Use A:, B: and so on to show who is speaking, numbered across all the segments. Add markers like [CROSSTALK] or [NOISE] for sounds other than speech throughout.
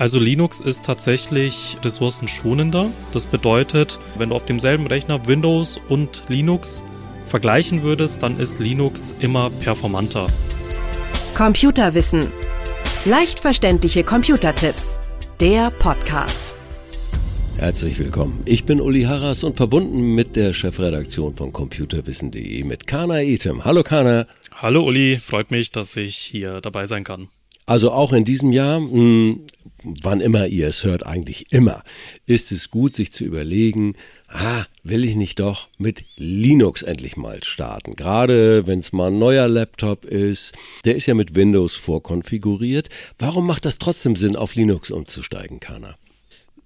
A: Also Linux ist tatsächlich ressourcenschonender. Das bedeutet, wenn du auf demselben Rechner Windows und Linux vergleichen würdest, dann ist Linux immer performanter.
B: Computerwissen. Leicht verständliche Computertipps. Der Podcast.
C: Herzlich willkommen. Ich bin Uli Harras und verbunden mit der Chefredaktion von computerwissen.de mit Kana Etem. Hallo Kana.
A: Hallo Uli, freut mich, dass ich hier dabei sein kann.
C: Also auch in diesem Jahr, mh, hm, wann immer ihr es hört, eigentlich immer, ist es gut, sich zu überlegen, ah, will ich nicht doch mit Linux endlich mal starten? Gerade wenn es mal ein neuer Laptop ist, der ist ja mit Windows vorkonfiguriert. Warum macht das trotzdem Sinn, auf Linux umzusteigen, Kana?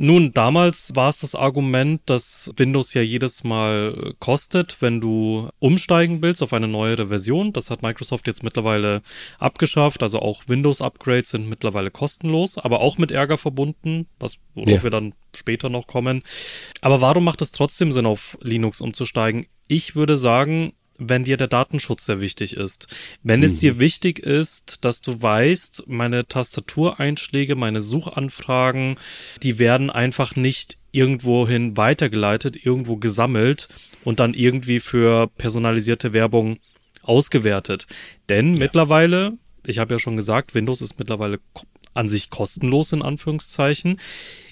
A: Nun, damals war es das Argument, dass Windows ja jedes Mal kostet, wenn du umsteigen willst auf eine neuere Version. Das hat Microsoft jetzt mittlerweile abgeschafft. Also auch Windows-Upgrades sind mittlerweile kostenlos, aber auch mit Ärger verbunden, was worauf ja. wir dann später noch kommen. Aber warum macht es trotzdem Sinn, auf Linux umzusteigen? Ich würde sagen, wenn dir der Datenschutz sehr wichtig ist. Wenn mhm. es dir wichtig ist, dass du weißt, meine Tastatureinschläge, meine Suchanfragen, die werden einfach nicht irgendwohin weitergeleitet, irgendwo gesammelt und dann irgendwie für personalisierte Werbung ausgewertet. Denn ja. mittlerweile, ich habe ja schon gesagt, Windows ist mittlerweile an sich kostenlos in Anführungszeichen.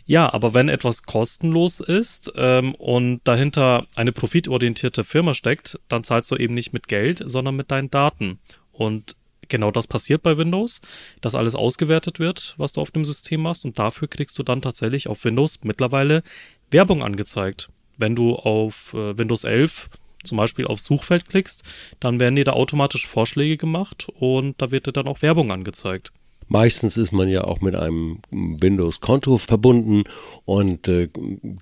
A: Ja, aber wenn etwas kostenlos ist ähm, und dahinter eine profitorientierte Firma steckt, dann zahlst du eben nicht mit Geld, sondern mit deinen Daten. Und genau das passiert bei Windows, dass alles ausgewertet wird, was du auf dem System machst und dafür kriegst du dann tatsächlich auf Windows mittlerweile Werbung angezeigt. Wenn du auf äh, Windows 11 zum Beispiel aufs Suchfeld klickst, dann werden dir da automatisch Vorschläge gemacht und da wird dir dann auch Werbung angezeigt.
C: Meistens ist man ja auch mit einem Windows-Konto verbunden und äh,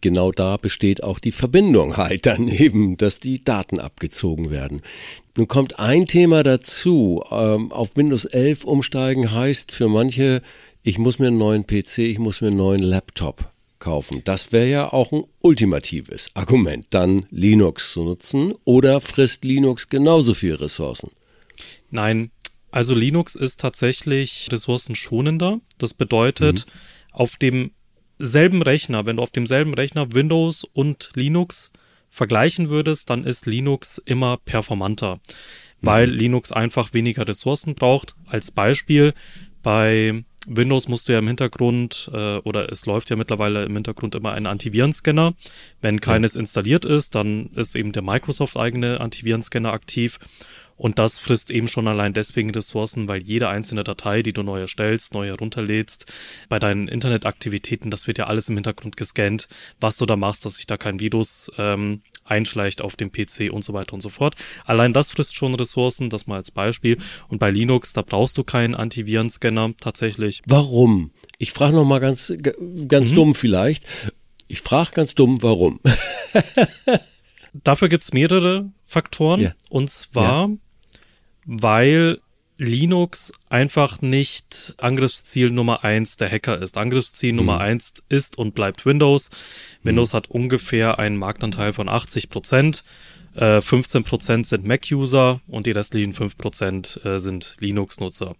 C: genau da besteht auch die Verbindung halt dann [LAUGHS] eben, dass die Daten abgezogen werden. Nun kommt ein Thema dazu. Ähm, auf Windows 11 umsteigen heißt für manche, ich muss mir einen neuen PC, ich muss mir einen neuen Laptop kaufen. Das wäre ja auch ein ultimatives Argument, dann Linux zu nutzen oder frisst Linux genauso viel Ressourcen?
A: Nein, also Linux ist tatsächlich ressourcenschonender. Das bedeutet, mhm. auf demselben Rechner, wenn du auf demselben Rechner Windows und Linux vergleichen würdest, dann ist Linux immer performanter, weil mhm. Linux einfach weniger Ressourcen braucht. Als Beispiel, bei Windows musst du ja im Hintergrund äh, oder es läuft ja mittlerweile im Hintergrund immer ein Antivirenscanner. Wenn keines installiert ist, dann ist eben der Microsoft eigene Antivirenscanner aktiv und das frisst eben schon allein deswegen Ressourcen, weil jede einzelne Datei, die du neu erstellst, neu herunterlädst, bei deinen Internetaktivitäten, das wird ja alles im Hintergrund gescannt, was du da machst, dass sich da kein Virus ähm, einschleicht auf dem PC und so weiter und so fort. Allein das frisst schon Ressourcen, das mal als Beispiel. Und bei Linux, da brauchst du keinen Antivirenscanner tatsächlich.
C: Warum? Ich frage noch mal ganz, ganz mhm. dumm vielleicht. Ich frage ganz dumm, warum? [LAUGHS]
A: Dafür gibt's mehrere Faktoren. Ja. Und zwar, ja weil Linux einfach nicht Angriffsziel Nummer eins der Hacker ist. Angriffsziel mhm. Nummer eins ist und bleibt Windows. Windows mhm. hat ungefähr einen Marktanteil von 80 Prozent. 15% äh, sind Mac-User und die restlichen 5% äh, sind Linux-Nutzer.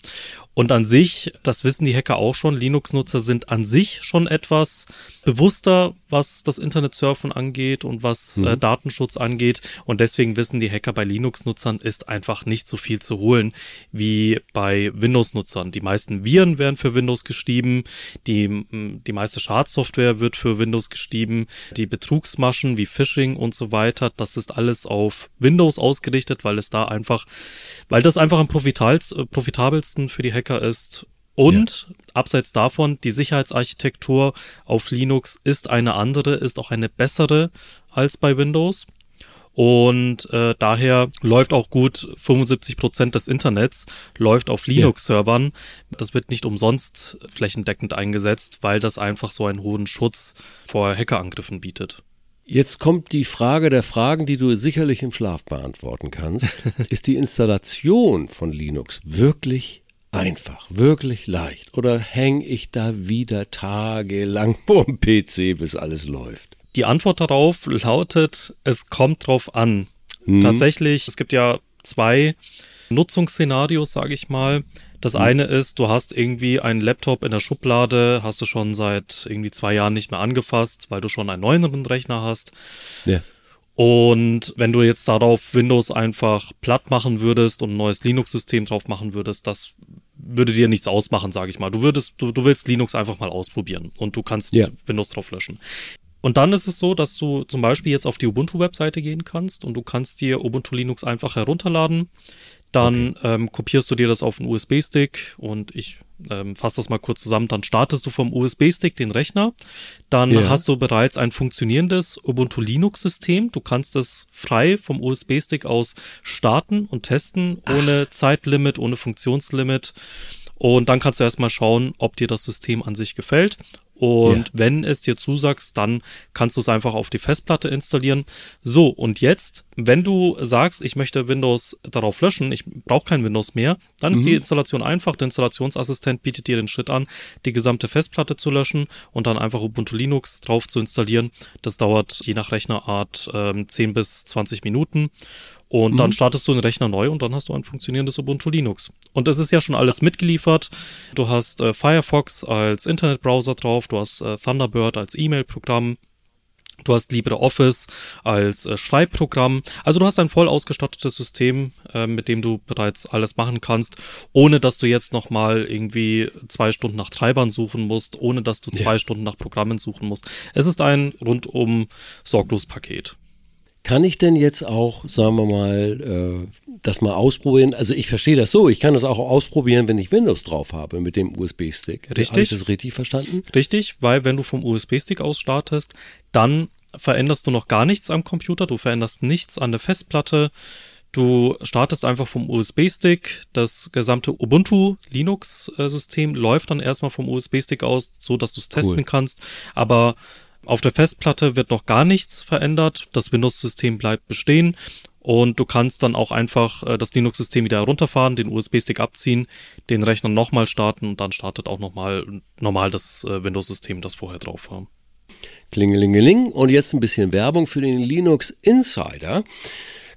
A: Und an sich, das wissen die Hacker auch schon, Linux-Nutzer sind an sich schon etwas bewusster, was das Internetsurfen angeht und was äh, mhm. äh, Datenschutz angeht. Und deswegen wissen die Hacker bei Linux-Nutzern ist einfach nicht so viel zu holen wie bei Windows-Nutzern. Die meisten Viren werden für Windows geschrieben, die, die meiste Schadsoftware wird für Windows geschrieben, die Betrugsmaschen wie Phishing und so weiter, das ist alles auf Windows ausgerichtet, weil es da einfach, weil das einfach am profitabelsten für die Hacker ist. Und ja. abseits davon, die Sicherheitsarchitektur auf Linux ist eine andere, ist auch eine bessere als bei Windows. Und äh, daher läuft auch gut 75 Prozent des Internets läuft auf Linux-Servern. Das wird nicht umsonst flächendeckend eingesetzt, weil das einfach so einen hohen Schutz vor Hackerangriffen bietet.
C: Jetzt kommt die Frage der Fragen, die du sicherlich im Schlaf beantworten kannst. [LAUGHS] Ist die Installation von Linux wirklich einfach, wirklich leicht? Oder hänge ich da wieder tagelang [LAUGHS] vorm PC, bis alles läuft?
A: Die Antwort darauf lautet, es kommt drauf an. Hm. Tatsächlich, es gibt ja zwei Nutzungsszenarios, sage ich mal. Das mhm. eine ist, du hast irgendwie einen Laptop in der Schublade, hast du schon seit irgendwie zwei Jahren nicht mehr angefasst, weil du schon einen neueren Rechner hast. Ja. Und wenn du jetzt darauf Windows einfach platt machen würdest und ein neues Linux-System drauf machen würdest, das würde dir nichts ausmachen, sage ich mal. Du würdest, du, du willst Linux einfach mal ausprobieren und du kannst ja. Windows drauf löschen. Und dann ist es so, dass du zum Beispiel jetzt auf die Ubuntu-Webseite gehen kannst und du kannst dir Ubuntu Linux einfach herunterladen. Dann okay. ähm, kopierst du dir das auf einen USB-Stick und ich ähm, fasse das mal kurz zusammen. Dann startest du vom USB-Stick den Rechner. Dann ja. hast du bereits ein funktionierendes Ubuntu Linux-System. Du kannst es frei vom USB-Stick aus starten und testen, ohne Ach. [LAUGHS] Zeitlimit, ohne Funktionslimit. Und dann kannst du erstmal schauen, ob dir das System an sich gefällt. Und ja. wenn es dir zusagst, dann kannst du es einfach auf die Festplatte installieren. So, und jetzt, wenn du sagst, ich möchte Windows darauf löschen, ich brauche kein Windows mehr, dann mhm. ist die mhm. Installation einfach. Der Installationsassistent bietet dir den Schritt an, die gesamte Festplatte zu löschen und dann einfach Ubuntu Linux drauf zu installieren. Das dauert je nach Rechnerart ähm, 10 bis 20 Minuten. Und mhm. dann startest du den Rechner neu und dann hast du ein funktionierendes Ubuntu Linux. Und es ist ja schon alles mitgeliefert. Du hast äh, Firefox als Internetbrowser drauf, du hast äh, Thunderbird als E-Mail-Programm, Du hast LibreOffice als äh, Schreibprogramm. Also du hast ein voll ausgestattetes System, äh, mit dem du bereits alles machen kannst, ohne dass du jetzt nochmal irgendwie zwei Stunden nach Treibern suchen musst, ohne dass du zwei Stunden nach Programmen suchen musst. Es ist ein rundum sorglos Paket.
C: Kann ich denn jetzt auch, sagen wir mal, äh, das mal ausprobieren? Also ich verstehe das so, ich kann das auch ausprobieren, wenn ich Windows drauf habe mit dem USB-Stick.
A: Richtig.
C: Habe ich das richtig verstanden?
A: Richtig, weil wenn du vom USB-Stick aus startest, dann veränderst du noch gar nichts am Computer, du veränderst nichts an der Festplatte. Du startest einfach vom USB-Stick, das gesamte Ubuntu Linux-System läuft dann erstmal vom USB-Stick aus, so dass du es testen cool. kannst. Aber auf der Festplatte wird noch gar nichts verändert. Das Windows-System bleibt bestehen. Und du kannst dann auch einfach äh, das Linux-System wieder herunterfahren, den USB-Stick abziehen, den Rechner nochmal starten und dann startet auch nochmal normal das äh, Windows-System, das vorher drauf war.
C: Klingelingeling. Und jetzt ein bisschen Werbung für den Linux Insider.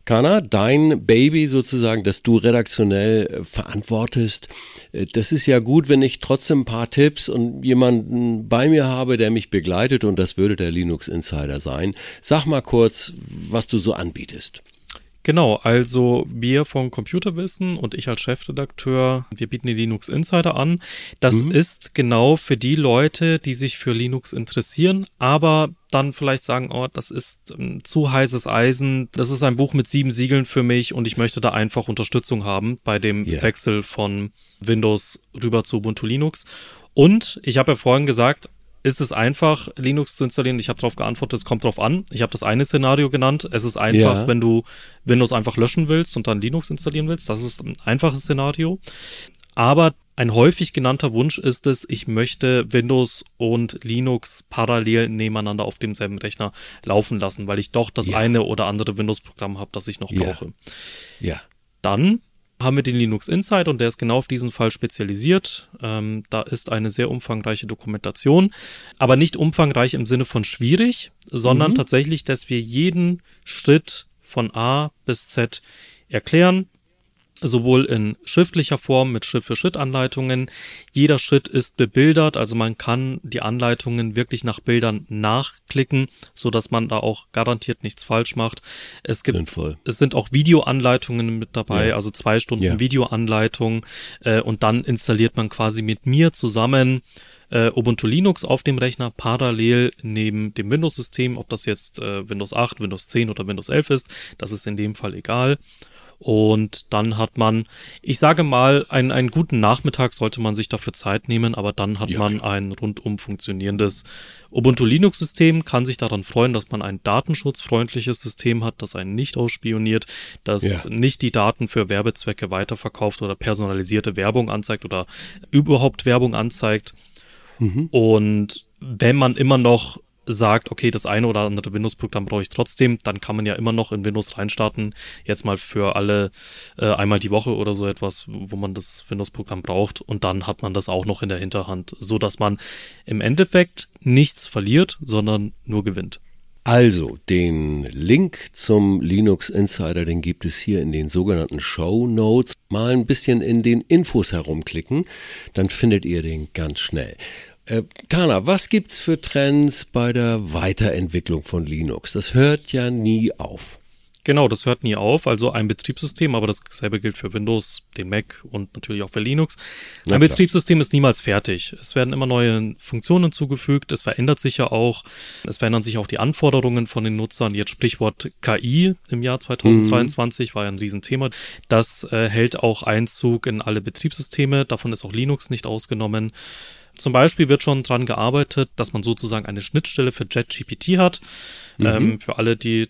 C: Kana, dein Baby sozusagen, das du redaktionell äh, verantwortest. Äh, das ist ja gut, wenn ich trotzdem ein paar Tipps und jemanden bei mir habe, der mich begleitet und das würde der Linux Insider sein. Sag mal kurz, was du so anbietest.
A: Genau, also wir von Computerwissen und ich als Chefredakteur, wir bieten die Linux Insider an. Das mhm. ist genau für die Leute, die sich für Linux interessieren, aber dann vielleicht sagen, oh, das ist ähm, zu heißes Eisen, das ist ein Buch mit sieben Siegeln für mich und ich möchte da einfach Unterstützung haben bei dem yeah. Wechsel von Windows rüber zu Ubuntu Linux. Und ich habe ja vorhin gesagt, ist es einfach, Linux zu installieren? Ich habe darauf geantwortet, es kommt drauf an. Ich habe das eine Szenario genannt. Es ist einfach, ja. wenn du Windows einfach löschen willst und dann Linux installieren willst. Das ist ein einfaches Szenario. Aber ein häufig genannter Wunsch ist es, ich möchte Windows und Linux parallel nebeneinander auf demselben Rechner laufen lassen, weil ich doch das ja. eine oder andere Windows-Programm habe, das ich noch brauche. Ja. Dann haben wir den Linux Insight und der ist genau auf diesen Fall spezialisiert. Ähm, da ist eine sehr umfangreiche Dokumentation, aber nicht umfangreich im Sinne von schwierig, sondern mhm. tatsächlich, dass wir jeden Schritt von A bis Z erklären, sowohl in schriftlicher Form mit Schritt-für-Schritt-Anleitungen. Jeder Schritt ist bebildert, also man kann die Anleitungen wirklich nach Bildern nachklicken, so dass man da auch garantiert nichts falsch macht. Es gibt, Sinnvoll. es sind auch Videoanleitungen mit dabei, ja. also zwei Stunden ja. Videoanleitung äh, und dann installiert man quasi mit mir zusammen äh, Ubuntu Linux auf dem Rechner parallel neben dem Windows-System, ob das jetzt äh, Windows 8, Windows 10 oder Windows 11 ist, das ist in dem Fall egal. Und dann hat man, ich sage mal, einen, einen guten Nachmittag sollte man sich dafür Zeit nehmen, aber dann hat ja, man klar. ein rundum funktionierendes Ubuntu Linux System, kann sich daran freuen, dass man ein datenschutzfreundliches System hat, das einen nicht ausspioniert, das ja. nicht die Daten für Werbezwecke weiterverkauft oder personalisierte Werbung anzeigt oder überhaupt Werbung anzeigt. Mhm. Und wenn man immer noch sagt, okay, das eine oder andere Windows-Programm brauche ich trotzdem, dann kann man ja immer noch in Windows reinstarten. Jetzt mal für alle äh, einmal die Woche oder so etwas, wo man das Windows-Programm braucht. Und dann hat man das auch noch in der Hinterhand, so dass man im Endeffekt nichts verliert, sondern nur gewinnt.
C: Also, den Link zum Linux Insider, den gibt es hier in den sogenannten Show Notes. Mal ein bisschen in den Infos herumklicken, dann findet ihr den ganz schnell. Äh, Kana, was gibt's für Trends bei der Weiterentwicklung von Linux? Das hört ja nie auf.
A: Genau, das hört nie auf. Also ein Betriebssystem, aber dasselbe gilt für Windows, den Mac und natürlich auch für Linux. Ein klar. Betriebssystem ist niemals fertig. Es werden immer neue Funktionen zugefügt. Es verändert sich ja auch. Es verändern sich auch die Anforderungen von den Nutzern. Jetzt Sprichwort KI im Jahr 2023 mhm. war ja ein Riesenthema. Das äh, hält auch Einzug in alle Betriebssysteme. Davon ist auch Linux nicht ausgenommen. Zum Beispiel wird schon dran gearbeitet, dass man sozusagen eine Schnittstelle für JetGPT hat. Mhm. Ähm, für alle, die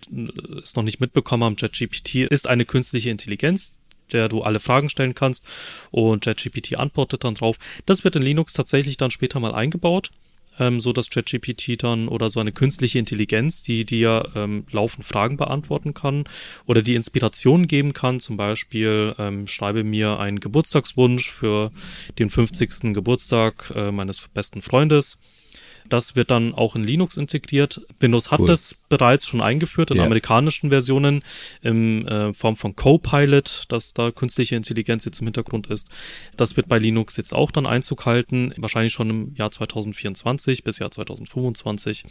A: es noch nicht mitbekommen haben, JetGPT ist eine künstliche Intelligenz, der du alle Fragen stellen kannst und JetGPT antwortet dann drauf. Das wird in Linux tatsächlich dann später mal eingebaut ähm, so dass ChatGPT dann oder so eine künstliche Intelligenz, die dir ähm, laufend Fragen beantworten kann oder die Inspiration geben kann, zum Beispiel ähm, schreibe mir einen Geburtstagswunsch für den 50. Geburtstag äh, meines besten Freundes das wird dann auch in Linux integriert. Windows hat cool. das bereits schon eingeführt in yeah. amerikanischen Versionen in äh, Form von Copilot, dass da künstliche Intelligenz jetzt im Hintergrund ist. Das wird bei Linux jetzt auch dann Einzug halten, wahrscheinlich schon im Jahr 2024 bis Jahr 2025.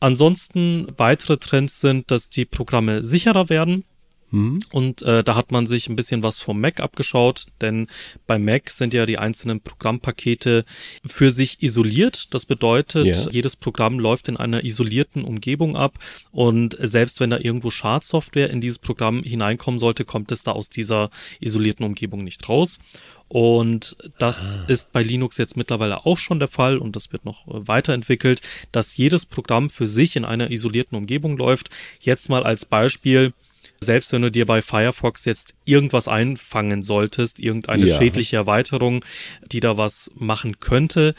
A: Ansonsten weitere Trends sind, dass die Programme sicherer werden. Mhm. Und äh, da hat man sich ein bisschen was vom Mac abgeschaut, denn bei Mac sind ja die einzelnen Programmpakete für sich isoliert. Das bedeutet, yeah. jedes Programm läuft in einer isolierten Umgebung ab und selbst wenn da irgendwo Schadsoftware in dieses Programm hineinkommen sollte, kommt es da aus dieser isolierten Umgebung nicht raus. Und das ah. ist bei Linux jetzt mittlerweile auch schon der Fall und das wird noch weiterentwickelt, dass jedes Programm für sich in einer isolierten Umgebung läuft. Jetzt mal als Beispiel, selbst wenn du dir bei Firefox jetzt irgendwas einfangen solltest, irgendeine ja. schädliche Erweiterung, die da was machen könnte,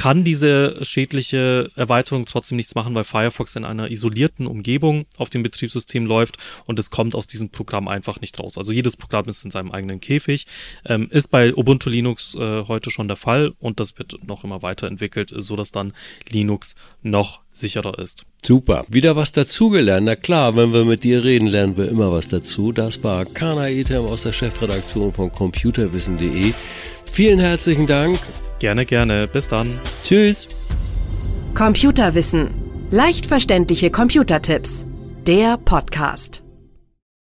A: kann diese schädliche Erweiterung trotzdem nichts machen, weil Firefox in einer isolierten Umgebung auf dem Betriebssystem läuft und es kommt aus diesem Programm einfach nicht raus. Also jedes Programm ist in seinem eigenen Käfig. Ähm, ist bei Ubuntu Linux äh, heute schon der Fall und das wird noch immer weiterentwickelt, so dass dann Linux noch sicherer ist.
C: Super. Wieder was dazugelernt. Na klar, wenn wir mit dir reden, lernen wir immer was dazu. Das war Kana Etem aus der Chefredaktion von computerwissen.de. Vielen herzlichen Dank.
A: Gerne, gerne. Bis dann.
C: Tschüss.
B: Computerwissen. Leicht verständliche Computertipps. Der Podcast.